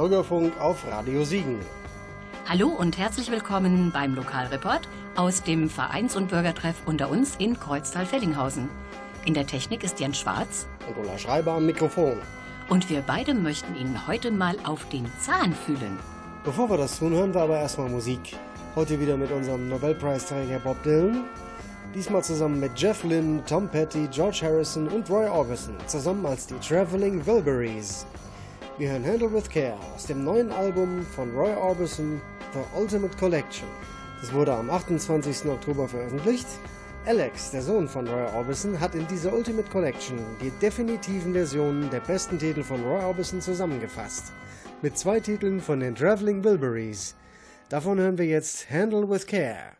Bürgerfunk auf Radio Siegen. Hallo und herzlich willkommen beim Lokalreport aus dem Vereins- und Bürgertreff unter uns in Kreuztal-Fellinghausen. In der Technik ist Jens Schwarz und Ulla Schreiber am Mikrofon. Und wir beide möchten Ihnen heute mal auf den Zahn fühlen. Bevor wir das tun, hören wir aber erstmal Musik. Heute wieder mit unserem Nobelpreisträger Bob Dylan. Diesmal zusammen mit Jeff Lynne, Tom Petty, George Harrison und Roy Orbison, zusammen als die Traveling Wilburys. Wir hören Handle with Care aus dem neuen Album von Roy Orbison, The Ultimate Collection. Das wurde am 28. Oktober veröffentlicht. Alex, der Sohn von Roy Orbison, hat in dieser Ultimate Collection die definitiven Versionen der besten Titel von Roy Orbison zusammengefasst. Mit zwei Titeln von den Traveling Wilburys. Davon hören wir jetzt Handle with Care.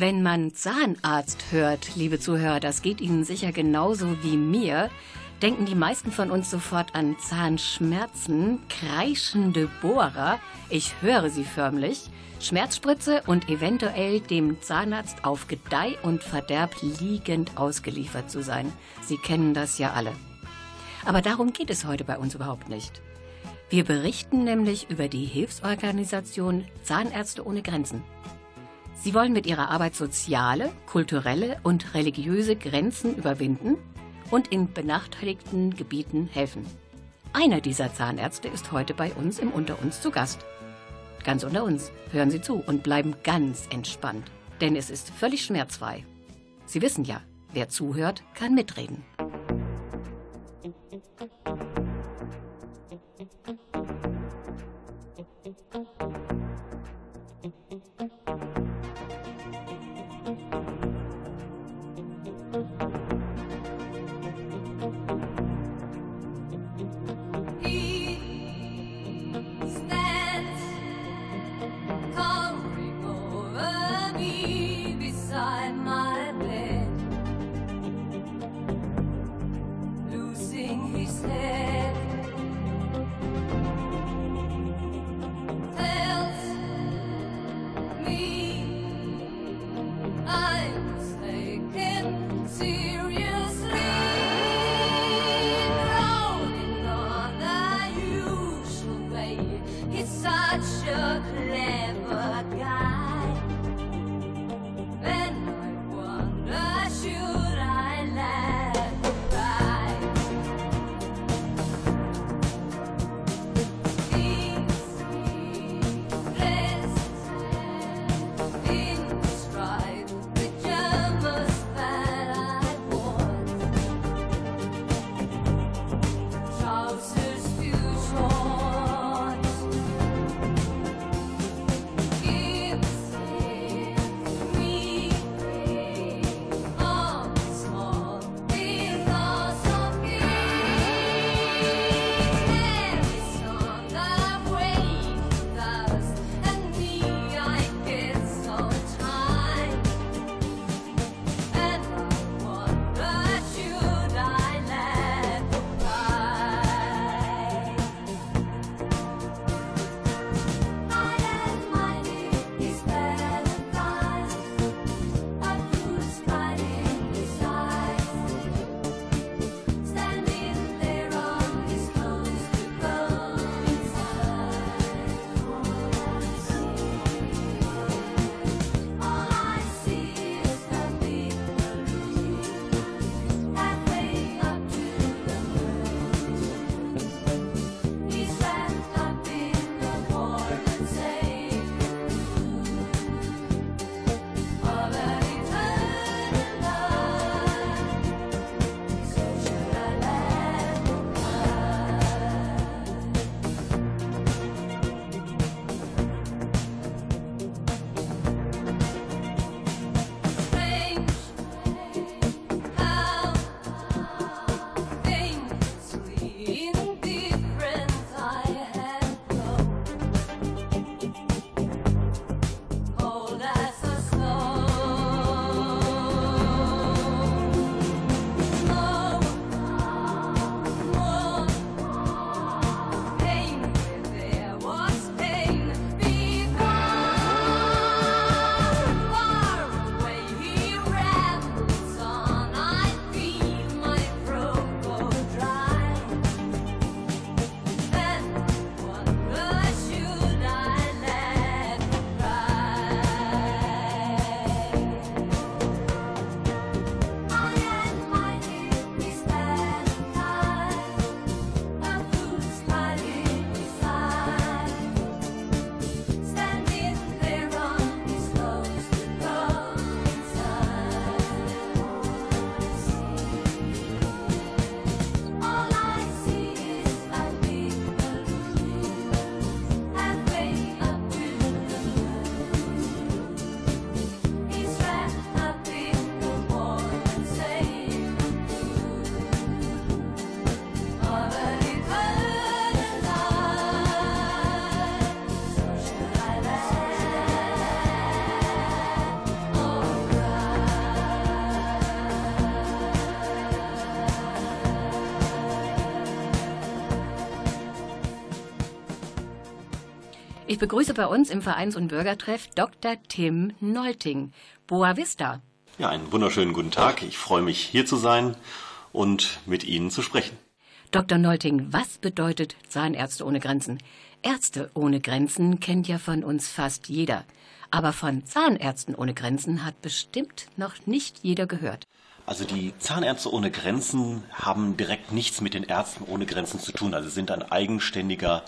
Wenn man Zahnarzt hört, liebe Zuhörer, das geht Ihnen sicher genauso wie mir, denken die meisten von uns sofort an Zahnschmerzen, kreischende Bohrer, ich höre sie förmlich, Schmerzspritze und eventuell dem Zahnarzt auf Gedeih und Verderb liegend ausgeliefert zu sein. Sie kennen das ja alle. Aber darum geht es heute bei uns überhaupt nicht. Wir berichten nämlich über die Hilfsorganisation Zahnärzte ohne Grenzen. Sie wollen mit ihrer Arbeit soziale, kulturelle und religiöse Grenzen überwinden und in benachteiligten Gebieten helfen. Einer dieser Zahnärzte ist heute bei uns im Unter uns zu Gast. Ganz unter uns. Hören Sie zu und bleiben ganz entspannt. Denn es ist völlig schmerzfrei. Sie wissen ja, wer zuhört, kann mitreden. Ich begrüße bei uns im Vereins- und Bürgertreff Dr. Tim Nolting. Boa Vista. Ja, einen wunderschönen guten Tag. Ich freue mich, hier zu sein und mit Ihnen zu sprechen. Dr. Nolting, was bedeutet Zahnärzte ohne Grenzen? Ärzte ohne Grenzen kennt ja von uns fast jeder. Aber von Zahnärzten ohne Grenzen hat bestimmt noch nicht jeder gehört. Also die Zahnärzte ohne Grenzen haben direkt nichts mit den Ärzten ohne Grenzen zu tun. Also sind ein eigenständiger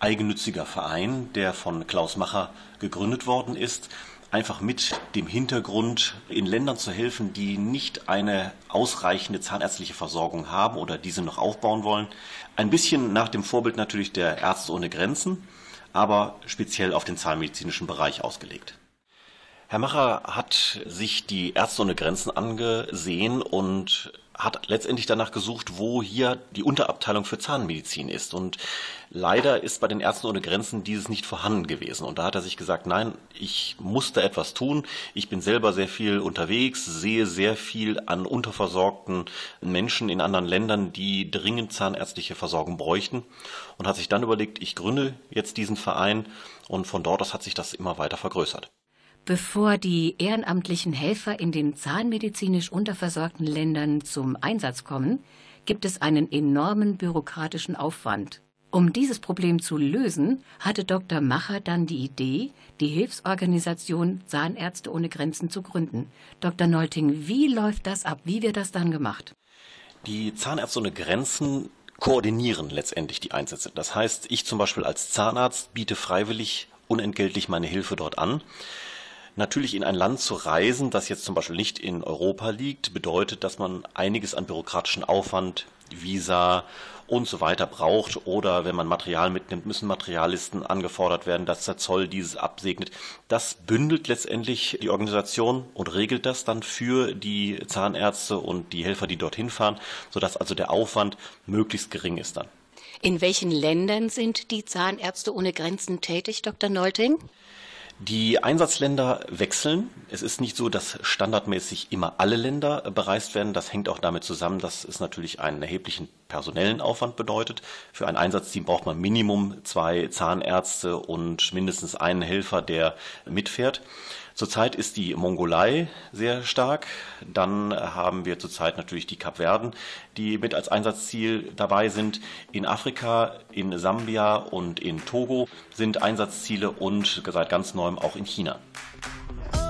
eigennütziger Verein, der von Klaus Macher gegründet worden ist, einfach mit dem Hintergrund, in Ländern zu helfen, die nicht eine ausreichende zahnärztliche Versorgung haben oder diese noch aufbauen wollen. Ein bisschen nach dem Vorbild natürlich der Ärzte ohne Grenzen, aber speziell auf den zahnmedizinischen Bereich ausgelegt. Herr Macher hat sich die Ärzte ohne Grenzen angesehen und hat letztendlich danach gesucht, wo hier die Unterabteilung für Zahnmedizin ist. Und leider ist bei den Ärzten ohne Grenzen dieses nicht vorhanden gewesen. Und da hat er sich gesagt, nein, ich musste etwas tun. Ich bin selber sehr viel unterwegs, sehe sehr viel an unterversorgten Menschen in anderen Ländern, die dringend zahnärztliche Versorgung bräuchten. Und hat sich dann überlegt, ich gründe jetzt diesen Verein. Und von dort aus hat sich das immer weiter vergrößert. Bevor die ehrenamtlichen Helfer in den zahnmedizinisch unterversorgten Ländern zum Einsatz kommen, gibt es einen enormen bürokratischen Aufwand. Um dieses Problem zu lösen, hatte Dr. Macher dann die Idee, die Hilfsorganisation Zahnärzte ohne Grenzen zu gründen. Dr. Nolting, wie läuft das ab? Wie wird das dann gemacht? Die Zahnärzte ohne Grenzen koordinieren letztendlich die Einsätze. Das heißt, ich zum Beispiel als Zahnarzt biete freiwillig unentgeltlich meine Hilfe dort an. Natürlich in ein Land zu reisen, das jetzt zum Beispiel nicht in Europa liegt, bedeutet, dass man einiges an bürokratischen Aufwand, Visa und so weiter braucht. Oder wenn man Material mitnimmt, müssen Materiallisten angefordert werden, dass der Zoll dieses absegnet. Das bündelt letztendlich die Organisation und regelt das dann für die Zahnärzte und die Helfer, die dorthin fahren, sodass also der Aufwand möglichst gering ist dann. In welchen Ländern sind die Zahnärzte ohne Grenzen tätig, Dr. Nolting? Die Einsatzländer wechseln. Es ist nicht so, dass standardmäßig immer alle Länder bereist werden. Das hängt auch damit zusammen, dass es natürlich einen erheblichen personellen Aufwand bedeutet. Für ein Einsatzteam braucht man Minimum zwei Zahnärzte und mindestens einen Helfer, der mitfährt. Zurzeit ist die Mongolei sehr stark. Dann haben wir zurzeit natürlich die Kapverden, die mit als Einsatzziel dabei sind. In Afrika, in Sambia und in Togo sind Einsatzziele und seit ganz neuem auch in China. Oh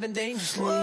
Living dangerously.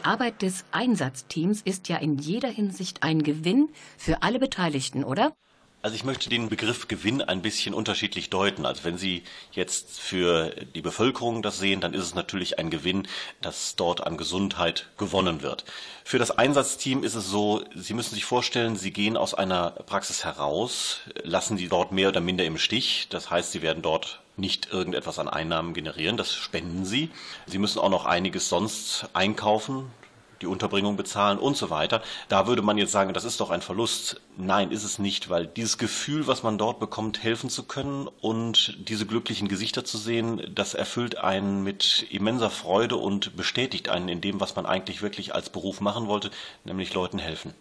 Die Arbeit des Einsatzteams ist ja in jeder Hinsicht ein Gewinn für alle Beteiligten, oder? Also ich möchte den Begriff Gewinn ein bisschen unterschiedlich deuten. Also wenn Sie jetzt für die Bevölkerung das sehen, dann ist es natürlich ein Gewinn, dass dort an Gesundheit gewonnen wird. Für das Einsatzteam ist es so, Sie müssen sich vorstellen, Sie gehen aus einer Praxis heraus, lassen die dort mehr oder minder im Stich. Das heißt, Sie werden dort nicht irgendetwas an Einnahmen generieren, das spenden Sie. Sie müssen auch noch einiges sonst einkaufen, die Unterbringung bezahlen und so weiter. Da würde man jetzt sagen, das ist doch ein Verlust. Nein, ist es nicht, weil dieses Gefühl, was man dort bekommt, helfen zu können und diese glücklichen Gesichter zu sehen, das erfüllt einen mit immenser Freude und bestätigt einen in dem, was man eigentlich wirklich als Beruf machen wollte, nämlich Leuten helfen.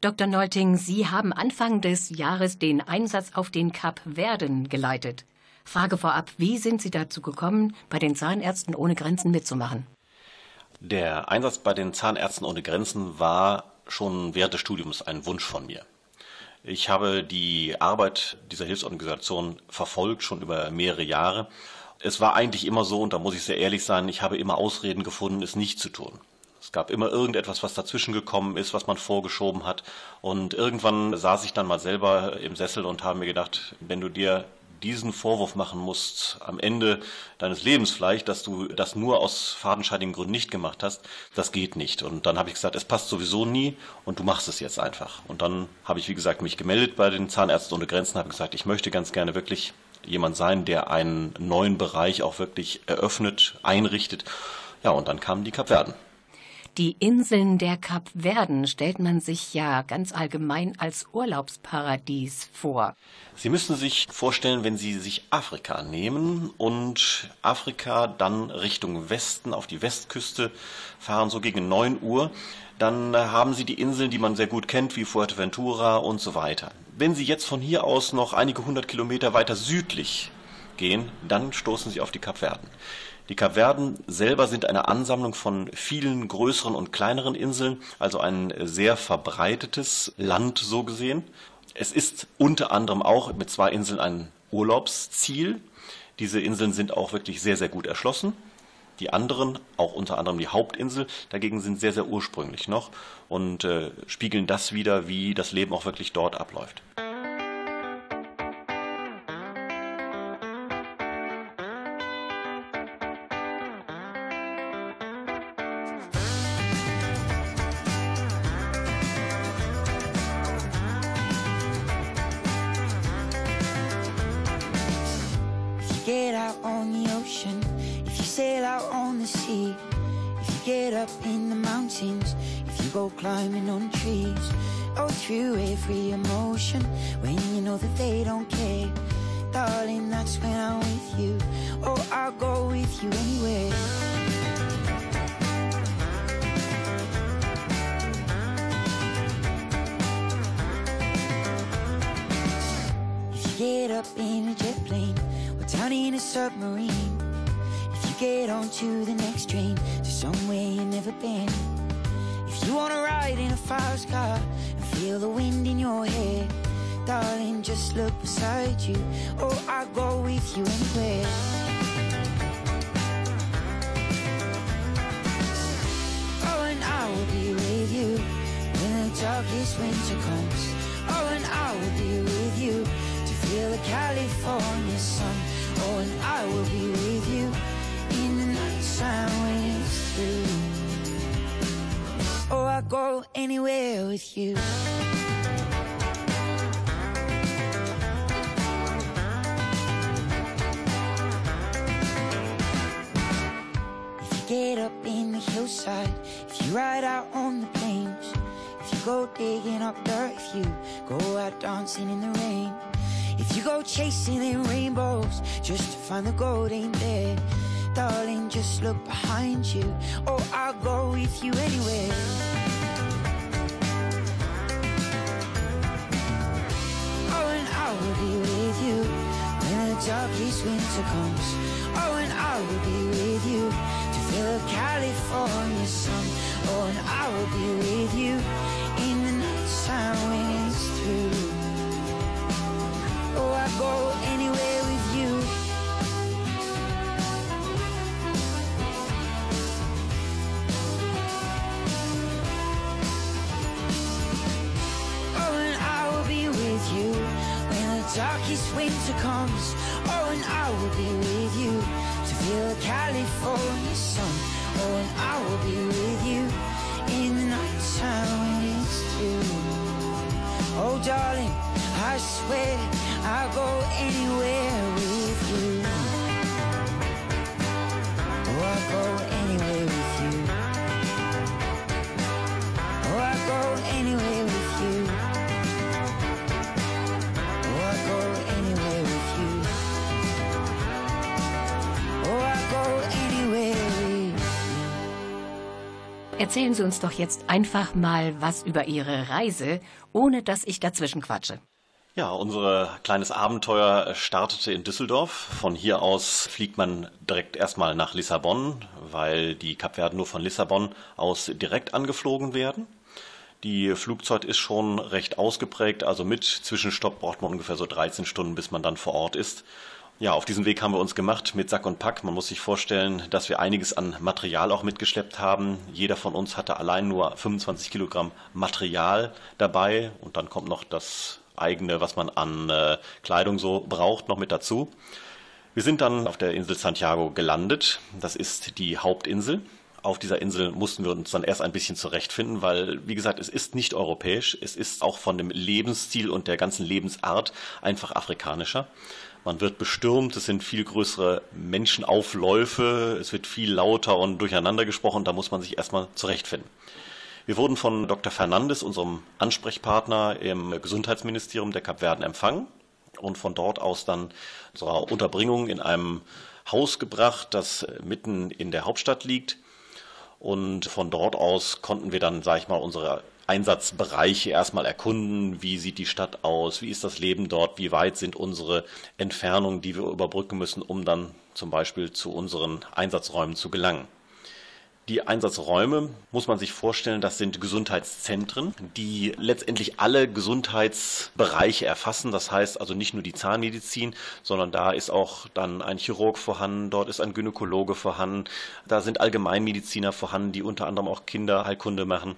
Dr. Neulting, Sie haben Anfang des Jahres den Einsatz auf den Kap Verden geleitet. Frage vorab, wie sind Sie dazu gekommen, bei den Zahnärzten ohne Grenzen mitzumachen? Der Einsatz bei den Zahnärzten ohne Grenzen war schon während des Studiums ein Wunsch von mir. Ich habe die Arbeit dieser Hilfsorganisation verfolgt, schon über mehrere Jahre. Es war eigentlich immer so, und da muss ich sehr ehrlich sein, ich habe immer Ausreden gefunden, es nicht zu tun. Es gab immer irgendetwas, was dazwischen gekommen ist, was man vorgeschoben hat. Und irgendwann saß ich dann mal selber im Sessel und habe mir gedacht, wenn du dir diesen Vorwurf machen musst, am Ende deines Lebens vielleicht, dass du das nur aus fadenscheinigen Gründen nicht gemacht hast, das geht nicht. Und dann habe ich gesagt, es passt sowieso nie und du machst es jetzt einfach. Und dann habe ich, wie gesagt, mich gemeldet bei den Zahnärzten ohne Grenzen, habe gesagt, ich möchte ganz gerne wirklich jemand sein, der einen neuen Bereich auch wirklich eröffnet, einrichtet. Ja, und dann kamen die Kapverden. Die Inseln der Kapverden stellt man sich ja ganz allgemein als Urlaubsparadies vor. Sie müssen sich vorstellen, wenn Sie sich Afrika nehmen und Afrika dann Richtung Westen auf die Westküste fahren, so gegen 9 Uhr, dann haben Sie die Inseln, die man sehr gut kennt, wie Fuerteventura und so weiter. Wenn Sie jetzt von hier aus noch einige hundert Kilometer weiter südlich gehen, dann stoßen Sie auf die Kapverden. Die Kapverden selber sind eine Ansammlung von vielen größeren und kleineren Inseln, also ein sehr verbreitetes Land so gesehen. Es ist unter anderem auch mit zwei Inseln ein Urlaubsziel. Diese Inseln sind auch wirklich sehr, sehr gut erschlossen. Die anderen, auch unter anderem die Hauptinsel, dagegen sind sehr, sehr ursprünglich noch und äh, spiegeln das wieder, wie das Leben auch wirklich dort abläuft. Or down in a submarine, if you get onto the next train to somewhere you've never been, if you wanna ride in a fast car and feel the wind in your hair, darling, just look beside you. Oh, I'll go with you anywhere. Oh, and I will be with you when the darkest winter comes. Oh, and I will be with you to feel the California sun. Oh, and I will be with you in the nighttime when it's through. Oh, I'll go anywhere with you. If you get up in the hillside, if you ride out on the plains, if you go digging up dirt, if you go out dancing in the rain, if you go chasing them rainbows just to find the gold ain't there, darling, just look behind you. or I'll go with you anywhere. Oh, and I will be with you when the darkest winter comes. Oh, and I will be with you to feel the California sun. Oh, and I will be with you in the nighttime when it's through. Comes, oh, and I will be with you to feel the California sun. Oh, and I will be with you in the night time when it's through. Oh, darling, I swear I'll go anywhere with you. Oh, I'll go Erzählen Sie uns doch jetzt einfach mal was über Ihre Reise, ohne dass ich dazwischen quatsche. Ja, unser kleines Abenteuer startete in Düsseldorf. Von hier aus fliegt man direkt erstmal nach Lissabon, weil die Kapverden nur von Lissabon aus direkt angeflogen werden. Die Flugzeit ist schon recht ausgeprägt, also mit Zwischenstopp braucht man ungefähr so 13 Stunden, bis man dann vor Ort ist. Ja, auf diesem Weg haben wir uns gemacht mit Sack und Pack. Man muss sich vorstellen, dass wir einiges an Material auch mitgeschleppt haben. Jeder von uns hatte allein nur 25 Kilogramm Material dabei und dann kommt noch das eigene, was man an äh, Kleidung so braucht, noch mit dazu. Wir sind dann auf der Insel Santiago gelandet. Das ist die Hauptinsel. Auf dieser Insel mussten wir uns dann erst ein bisschen zurechtfinden, weil, wie gesagt, es ist nicht europäisch. Es ist auch von dem Lebensstil und der ganzen Lebensart einfach afrikanischer. Man wird bestürmt, es sind viel größere Menschenaufläufe, es wird viel lauter und durcheinander gesprochen, da muss man sich erstmal zurechtfinden. Wir wurden von Dr. Fernandes, unserem Ansprechpartner im Gesundheitsministerium der Kapverden, empfangen und von dort aus dann unserer Unterbringung in einem Haus gebracht, das mitten in der Hauptstadt liegt. Und von dort aus konnten wir dann, sage ich mal, unsere Einsatzbereiche erstmal erkunden. Wie sieht die Stadt aus? Wie ist das Leben dort? Wie weit sind unsere Entfernungen, die wir überbrücken müssen, um dann zum Beispiel zu unseren Einsatzräumen zu gelangen? Die Einsatzräume muss man sich vorstellen, das sind Gesundheitszentren, die letztendlich alle Gesundheitsbereiche erfassen. Das heißt also nicht nur die Zahnmedizin, sondern da ist auch dann ein Chirurg vorhanden, dort ist ein Gynäkologe vorhanden, da sind Allgemeinmediziner vorhanden, die unter anderem auch Kinderheilkunde machen.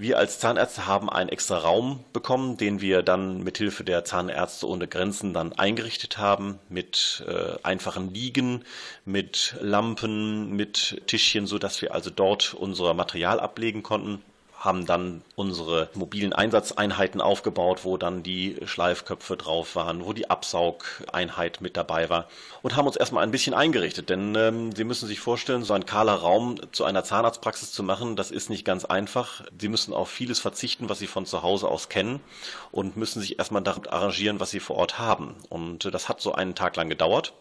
Wir als Zahnärzte haben einen extra Raum bekommen, den wir dann mit Hilfe der Zahnärzte ohne Grenzen dann eingerichtet haben, mit äh, einfachen Liegen, mit Lampen, mit Tischchen, so dass wir also dort unser Material ablegen konnten haben dann unsere mobilen Einsatzeinheiten aufgebaut, wo dann die Schleifköpfe drauf waren, wo die Absaugeinheit mit dabei war und haben uns erstmal ein bisschen eingerichtet, denn ähm, Sie müssen sich vorstellen, so ein kahler Raum zu einer Zahnarztpraxis zu machen, das ist nicht ganz einfach. Sie müssen auf vieles verzichten, was Sie von zu Hause aus kennen und müssen sich erstmal damit arrangieren, was Sie vor Ort haben. Und äh, das hat so einen Tag lang gedauert.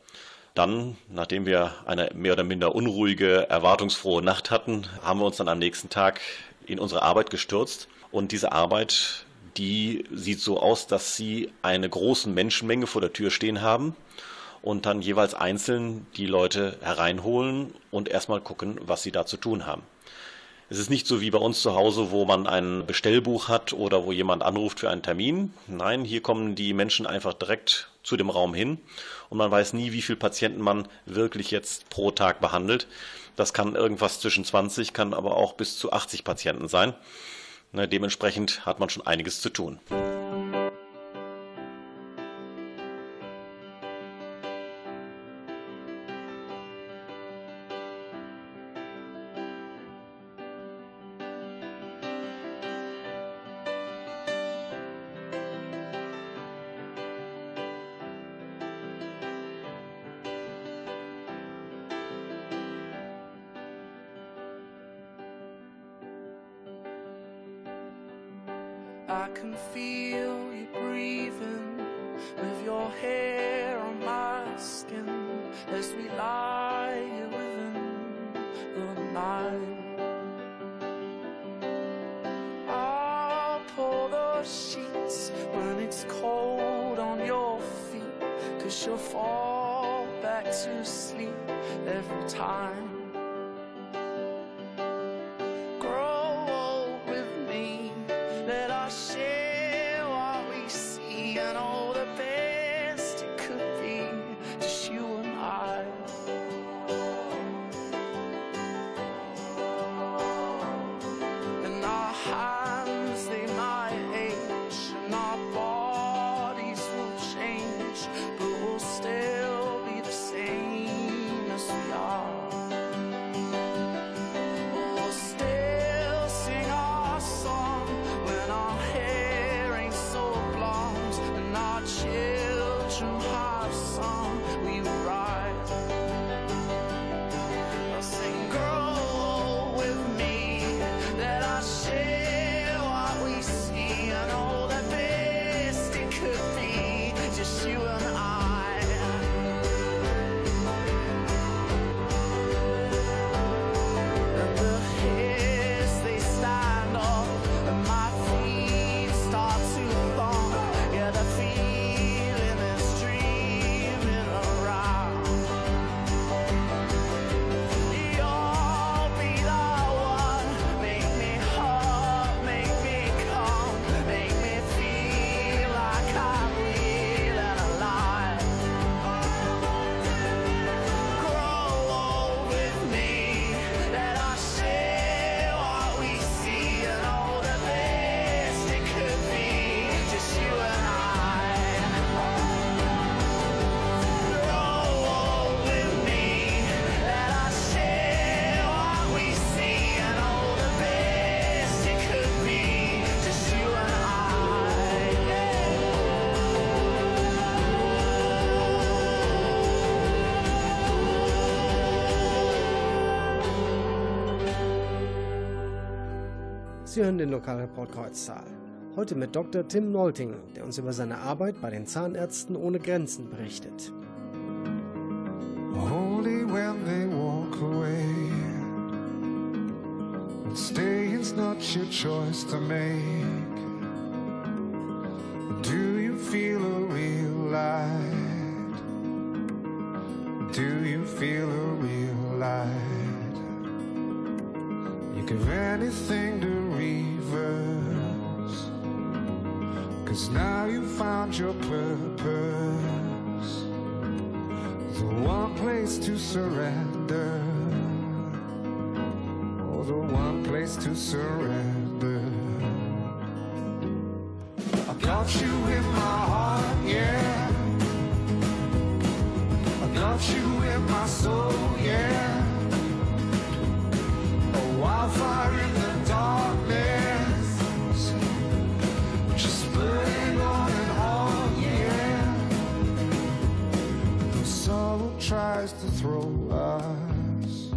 Dann, nachdem wir eine mehr oder minder unruhige, erwartungsfrohe Nacht hatten, haben wir uns dann am nächsten Tag in unsere Arbeit gestürzt. Und diese Arbeit, die sieht so aus, dass sie eine große Menschenmenge vor der Tür stehen haben und dann jeweils einzeln die Leute hereinholen und erstmal gucken, was sie da zu tun haben. Es ist nicht so wie bei uns zu Hause, wo man ein Bestellbuch hat oder wo jemand anruft für einen Termin. Nein, hier kommen die Menschen einfach direkt zu dem Raum hin und man weiß nie, wie viele Patienten man wirklich jetzt pro Tag behandelt. Das kann irgendwas zwischen 20, kann aber auch bis zu 80 Patienten sein. Ne, dementsprechend hat man schon einiges zu tun. Back to sleep every time. Sie hören den Lokalreport Kreuztal. Heute mit Dr. Tim Nolting, der uns über seine Arbeit bei den Zahnärzten ohne Grenzen berichtet. Only when they walk away. Staying's not your choice to make. Tries to throw us,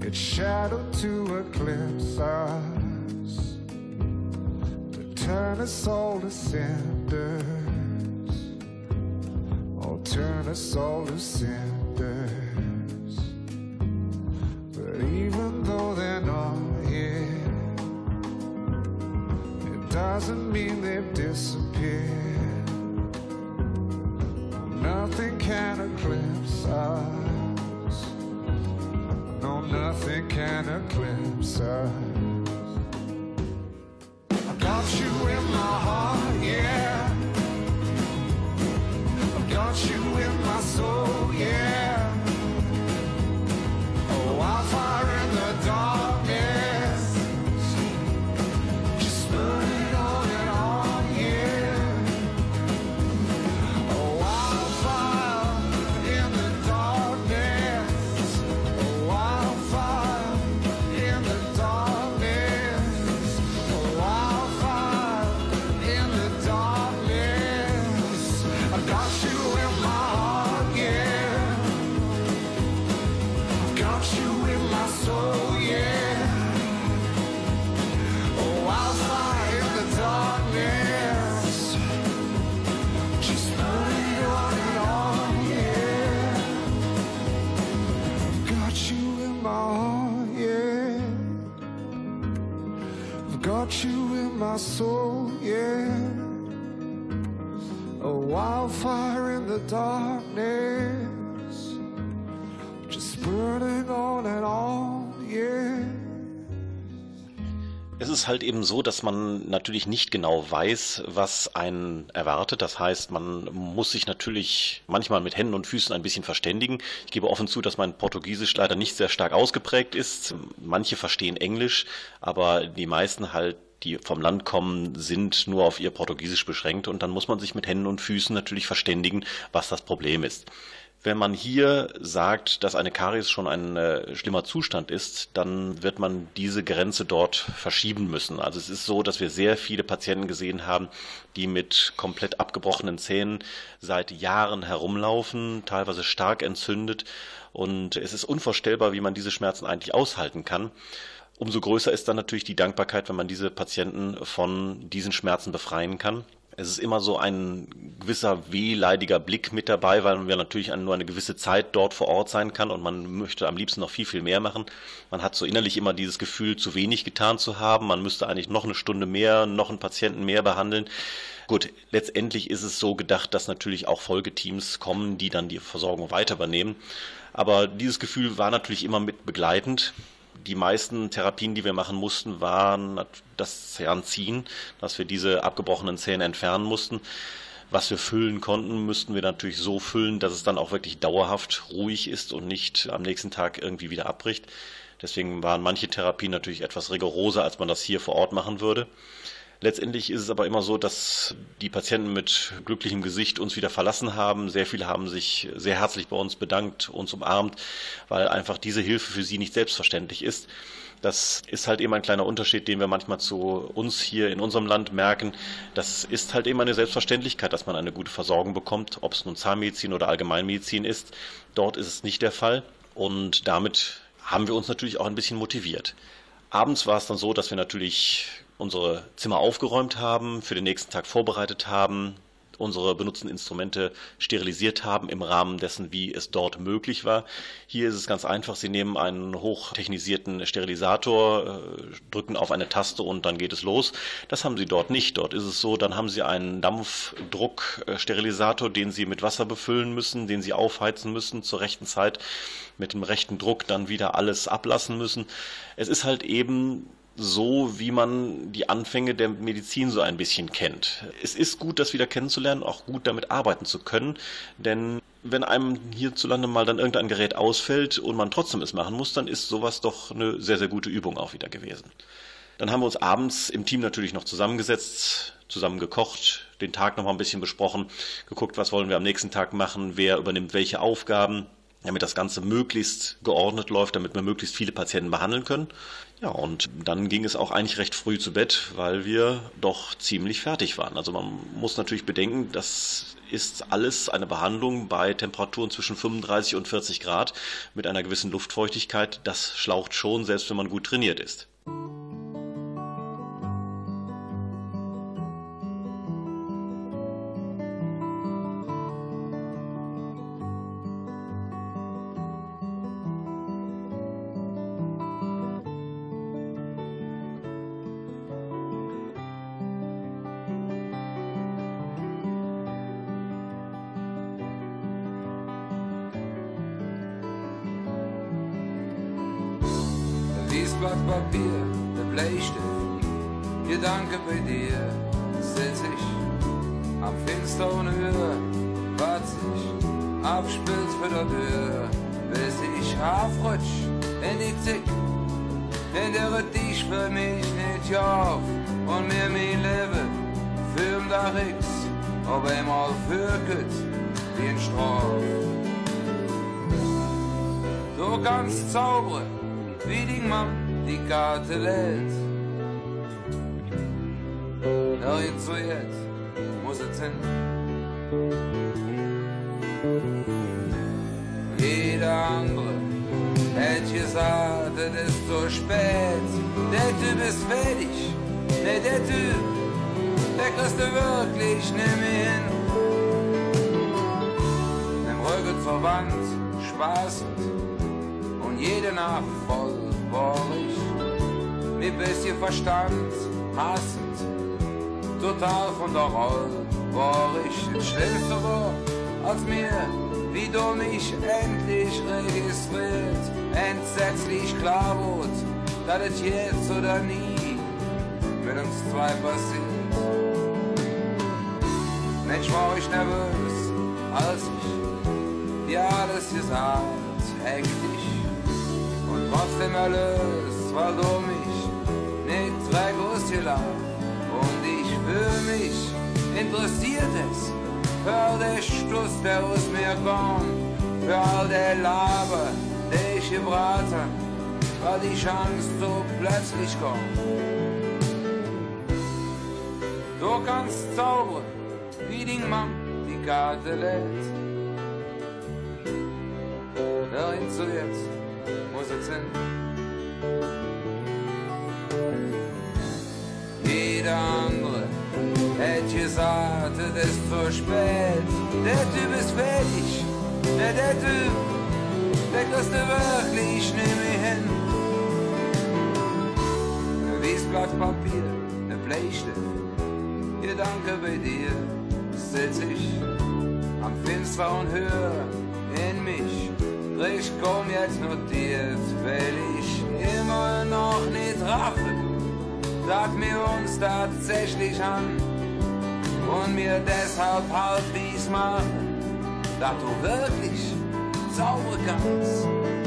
its shadow to eclipse us, to turn us all to cinders, or turn us all to cinders. You in my soul, yeah. A wildfire in the darkness. Es ist halt eben so, dass man natürlich nicht genau weiß, was einen erwartet. Das heißt, man muss sich natürlich manchmal mit Händen und Füßen ein bisschen verständigen. Ich gebe offen zu, dass mein Portugiesisch leider nicht sehr stark ausgeprägt ist. Manche verstehen Englisch, aber die meisten halt die vom Land kommen, sind nur auf ihr Portugiesisch beschränkt und dann muss man sich mit Händen und Füßen natürlich verständigen, was das Problem ist. Wenn man hier sagt, dass eine Karies schon ein äh, schlimmer Zustand ist, dann wird man diese Grenze dort verschieben müssen. Also es ist so, dass wir sehr viele Patienten gesehen haben, die mit komplett abgebrochenen Zähnen seit Jahren herumlaufen, teilweise stark entzündet. Und es ist unvorstellbar, wie man diese Schmerzen eigentlich aushalten kann. Umso größer ist dann natürlich die Dankbarkeit, wenn man diese Patienten von diesen Schmerzen befreien kann. Es ist immer so ein gewisser wehleidiger Blick mit dabei, weil man natürlich nur eine gewisse Zeit dort vor Ort sein kann und man möchte am liebsten noch viel, viel mehr machen. Man hat so innerlich immer dieses Gefühl, zu wenig getan zu haben. Man müsste eigentlich noch eine Stunde mehr, noch einen Patienten mehr behandeln. Gut, letztendlich ist es so gedacht, dass natürlich auch Folgeteams kommen, die dann die Versorgung weiter übernehmen. Aber dieses Gefühl war natürlich immer mit begleitend die meisten Therapien, die wir machen mussten, waren das Zahnziehen, dass wir diese abgebrochenen Zähne entfernen mussten. Was wir füllen konnten, müssten wir natürlich so füllen, dass es dann auch wirklich dauerhaft ruhig ist und nicht am nächsten Tag irgendwie wieder abbricht. Deswegen waren manche Therapien natürlich etwas rigoroser, als man das hier vor Ort machen würde. Letztendlich ist es aber immer so, dass die Patienten mit glücklichem Gesicht uns wieder verlassen haben. Sehr viele haben sich sehr herzlich bei uns bedankt, uns umarmt, weil einfach diese Hilfe für sie nicht selbstverständlich ist. Das ist halt eben ein kleiner Unterschied, den wir manchmal zu uns hier in unserem Land merken. Das ist halt eben eine Selbstverständlichkeit, dass man eine gute Versorgung bekommt, ob es nun Zahnmedizin oder Allgemeinmedizin ist. Dort ist es nicht der Fall und damit haben wir uns natürlich auch ein bisschen motiviert. Abends war es dann so, dass wir natürlich unsere Zimmer aufgeräumt haben, für den nächsten Tag vorbereitet haben, unsere benutzten Instrumente sterilisiert haben im Rahmen dessen, wie es dort möglich war. Hier ist es ganz einfach. Sie nehmen einen hochtechnisierten Sterilisator, äh, drücken auf eine Taste und dann geht es los. Das haben Sie dort nicht. Dort ist es so, dann haben Sie einen Dampfdrucksterilisator, den Sie mit Wasser befüllen müssen, den Sie aufheizen müssen zur rechten Zeit, mit dem rechten Druck dann wieder alles ablassen müssen. Es ist halt eben so, wie man die Anfänge der Medizin so ein bisschen kennt. Es ist gut, das wieder kennenzulernen, auch gut damit arbeiten zu können, denn wenn einem hierzulande mal dann irgendein Gerät ausfällt und man trotzdem es machen muss, dann ist sowas doch eine sehr, sehr gute Übung auch wieder gewesen. Dann haben wir uns abends im Team natürlich noch zusammengesetzt, zusammen gekocht, den Tag noch mal ein bisschen besprochen, geguckt, was wollen wir am nächsten Tag machen, wer übernimmt welche Aufgaben, damit das Ganze möglichst geordnet läuft, damit wir möglichst viele Patienten behandeln können. Ja, und dann ging es auch eigentlich recht früh zu Bett, weil wir doch ziemlich fertig waren. Also man muss natürlich bedenken, das ist alles eine Behandlung bei Temperaturen zwischen 35 und 40 Grad mit einer gewissen Luftfeuchtigkeit. Das schlaucht schon, selbst wenn man gut trainiert ist. Gesagt, es ist zu spät. Der Typ ist fertig, ne, der Typ, der kriegst du wirklich mehr hin. Nimm Rücken zur Wand, spaßend und jede Nacht voll bohrig, mit bisschen Verstand, hassend, total von der Rolle, bohrig. Das Schlimmste war, als mir, wie du mich endlich registriert, entsetzlich klar wurde, dass es jetzt oder nie mit uns zwei passiert. Mensch, war ich nervös, als ich dir alles gesagt, hektisch und trotzdem erlöst, weil du mich nicht Guss gelacht. Und ich fühl mich, interessiert es, für der Stuss, der aus mir kommt, für all der Laber, ich gebraten, weil die Chance so plötzlich kommt. Du kannst zaubern, wie die Mann die Karte lädt. Dahin zu jetzt muss es hin. Jeder andere hätte gesagt, es ist zu spät. Der Typ ist fertig, der, der Typ, der kriegst du wirklich nicht mehr hin. Ein weißes Blatt Papier, ein Bleistift, Gedanke bei dir, sitz ich am Fenster und hör in mich. Ich komm jetzt notiert, weil ich immer noch nicht raffe. Sag mir uns tatsächlich an und mir deshalb halt wie's machen, du wirklich zaubern kannst.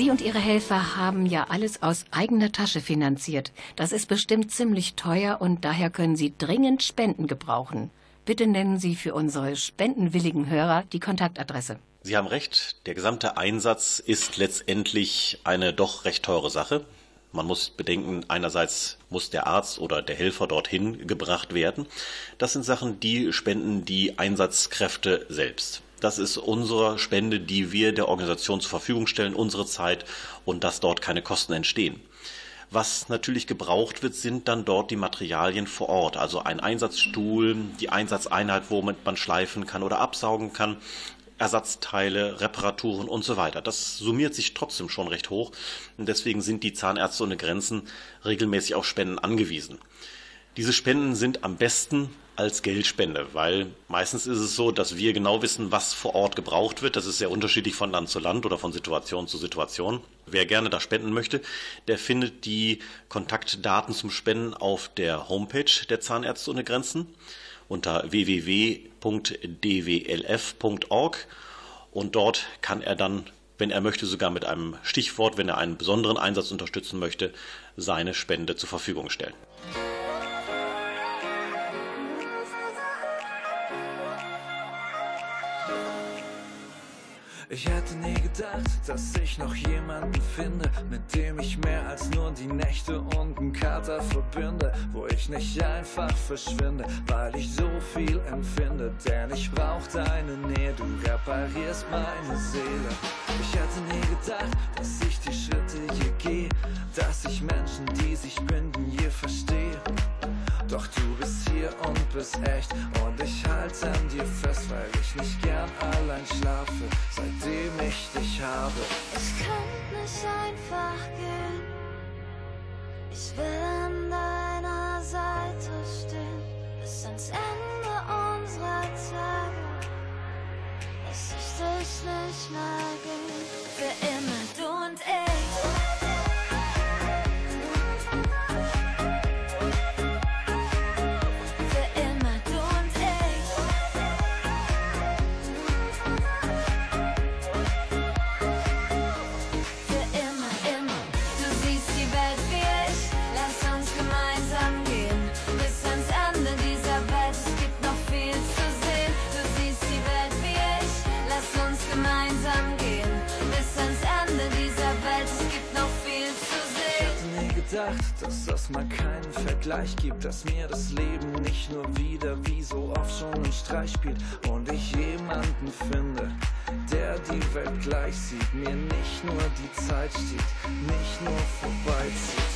Sie und Ihre Helfer haben ja alles aus eigener Tasche finanziert. Das ist bestimmt ziemlich teuer und daher können Sie dringend Spenden gebrauchen. Bitte nennen Sie für unsere spendenwilligen Hörer die Kontaktadresse. Sie haben recht, der gesamte Einsatz ist letztendlich eine doch recht teure Sache. Man muss bedenken, einerseits muss der Arzt oder der Helfer dorthin gebracht werden. Das sind Sachen, die spenden die Einsatzkräfte selbst. Das ist unsere Spende, die wir der Organisation zur Verfügung stellen, unsere Zeit und dass dort keine Kosten entstehen. Was natürlich gebraucht wird, sind dann dort die Materialien vor Ort, also ein Einsatzstuhl, die Einsatzeinheit, womit man schleifen kann oder absaugen kann, Ersatzteile, Reparaturen und so weiter. Das summiert sich trotzdem schon recht hoch und deswegen sind die Zahnärzte ohne Grenzen regelmäßig auf Spenden angewiesen. Diese Spenden sind am besten als Geldspende, weil meistens ist es so, dass wir genau wissen, was vor Ort gebraucht wird. Das ist sehr unterschiedlich von Land zu Land oder von Situation zu Situation. Wer gerne da spenden möchte, der findet die Kontaktdaten zum Spenden auf der Homepage der Zahnärzte ohne Grenzen unter www.dwlf.org und dort kann er dann, wenn er möchte, sogar mit einem Stichwort, wenn er einen besonderen Einsatz unterstützen möchte, seine Spende zur Verfügung stellen. Ich hätte nie gedacht, dass ich noch jemanden finde, mit dem ich mehr als nur die Nächte und einen Kater verbinde, wo ich nicht einfach verschwinde, weil ich so viel empfinde, denn ich brauch deine Nähe, du reparierst meine Seele. Ich hätte nie gedacht, dass ich die Schritte hier gehe, dass ich Menschen, die sich binden, je verstehe. Doch du bist hier und bist echt und ich halte an dir fest, weil ich nicht gern allein schlafe, seitdem ich dich habe. Es könnte nicht einfach gehen. Ich will an deiner Seite stehen, bis ans Ende unserer Tage. Lass ich dich nicht mehr gehen. Für immer du und ich. Gedacht, dass das mal keinen Vergleich gibt, dass mir das Leben nicht nur wieder wie so oft schon einen Streich spielt und ich jemanden finde, der die Welt gleich sieht, mir nicht nur die Zeit stiehlt, nicht nur vorbeizieht.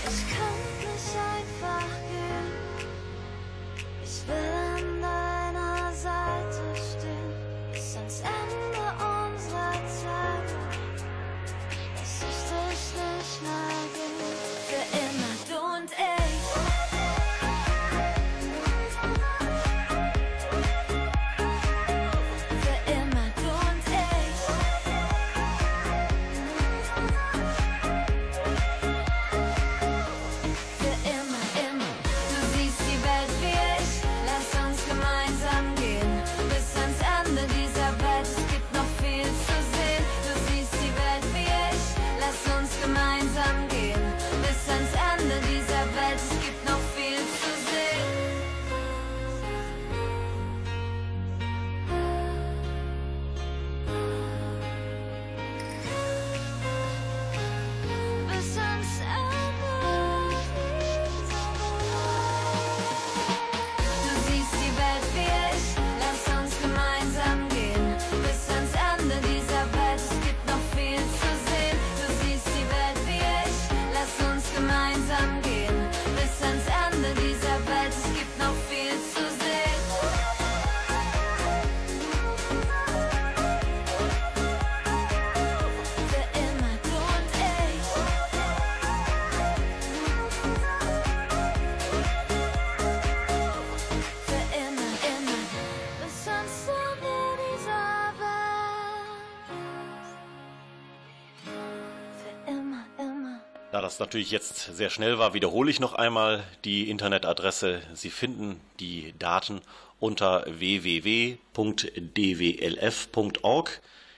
Das natürlich jetzt sehr schnell war, wiederhole ich noch einmal die Internetadresse. Sie finden die Daten unter www.dwlf.org.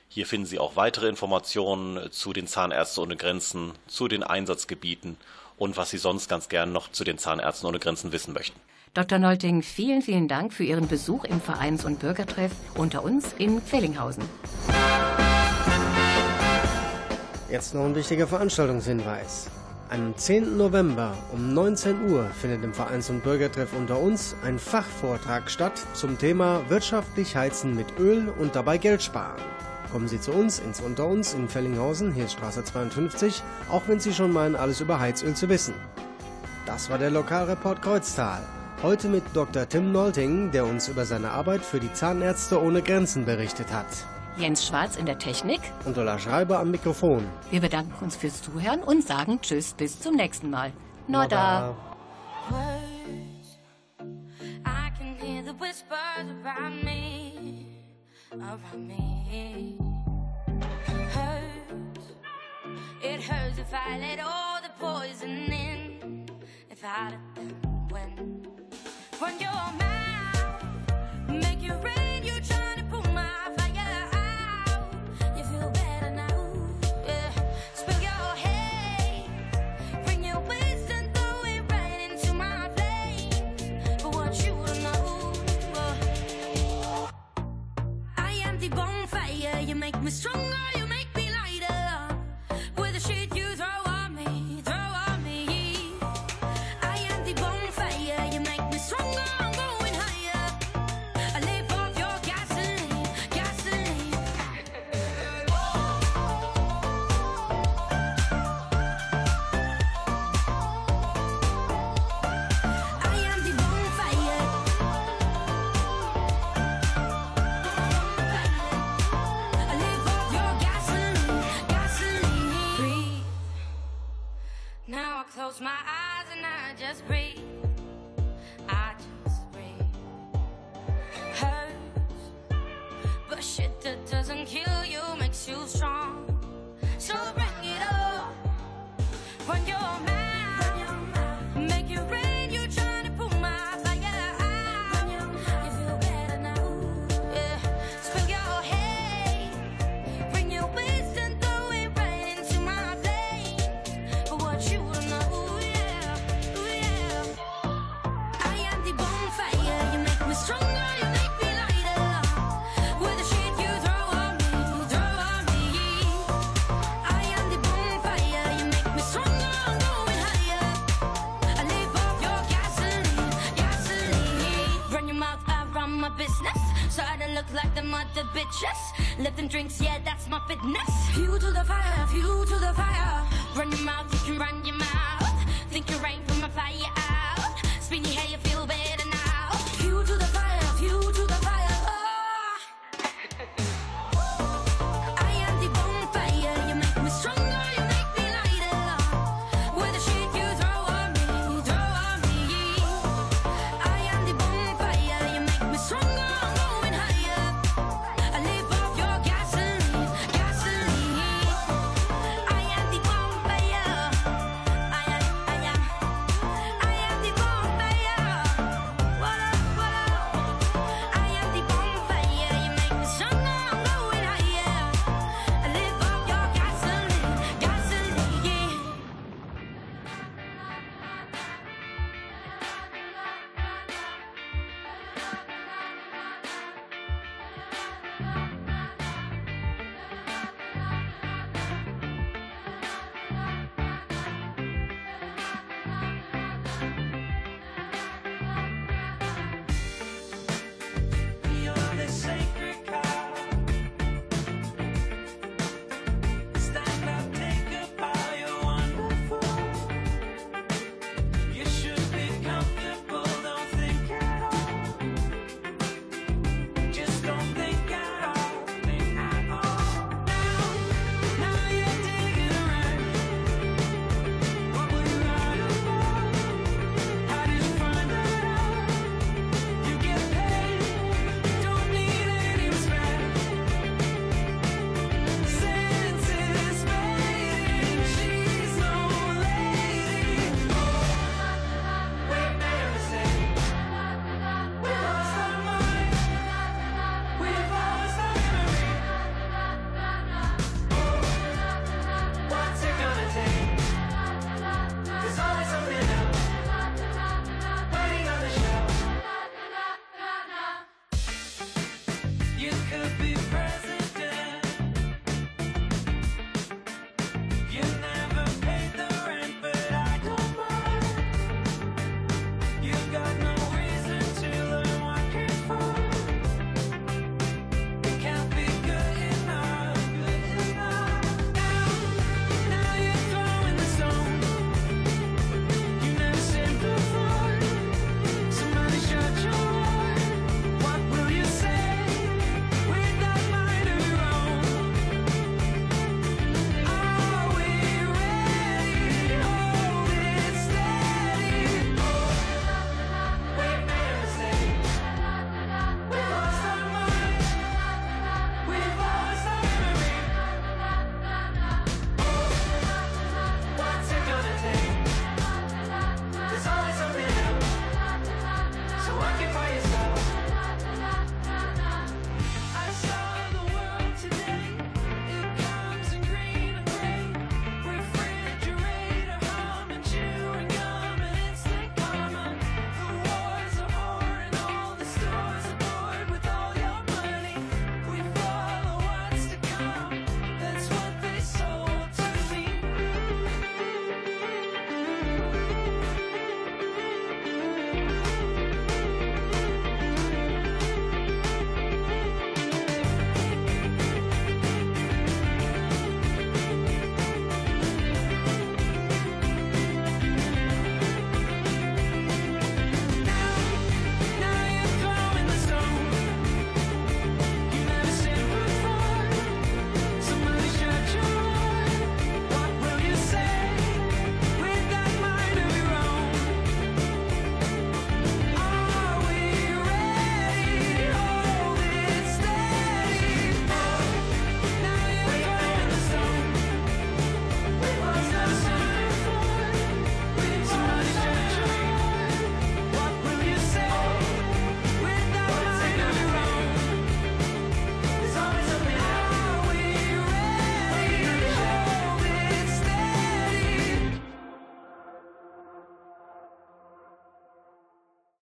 Hier finden Sie auch weitere Informationen zu den Zahnärzte ohne Grenzen, zu den Einsatzgebieten und was Sie sonst ganz gern noch zu den Zahnärzten ohne Grenzen wissen möchten. Dr. Nolting, vielen, vielen Dank für Ihren Besuch im Vereins- und Bürgertreff unter uns in Quellinghausen. Jetzt noch ein wichtiger Veranstaltungshinweis. Am 10. November um 19 Uhr findet im Vereins- und Bürgertreff unter uns ein Fachvortrag statt zum Thema wirtschaftlich heizen mit Öl und dabei Geld sparen. Kommen Sie zu uns ins Unter uns in Fellinghausen, Hirschstraße 52, auch wenn Sie schon meinen, alles über Heizöl zu wissen. Das war der Lokalreport Kreuztal. Heute mit Dr. Tim Nolting, der uns über seine Arbeit für die Zahnärzte ohne Grenzen berichtet hat. Jens Schwarz in der Technik. Und Ulla Schreiber am Mikrofon. Wir bedanken uns fürs Zuhören und sagen Tschüss bis zum nächsten Mal. Norda. words. I can hear the whispers around me, around me. Hurts. It hurts if I let all the poison in. If I let them win. Run your mouth, make it rain. Like the mother bitches. Lifting drinks, yeah, that's my fitness. Fuel to the fire, fuel to the fire. Run your mouth, you can run your mouth. Think you ain't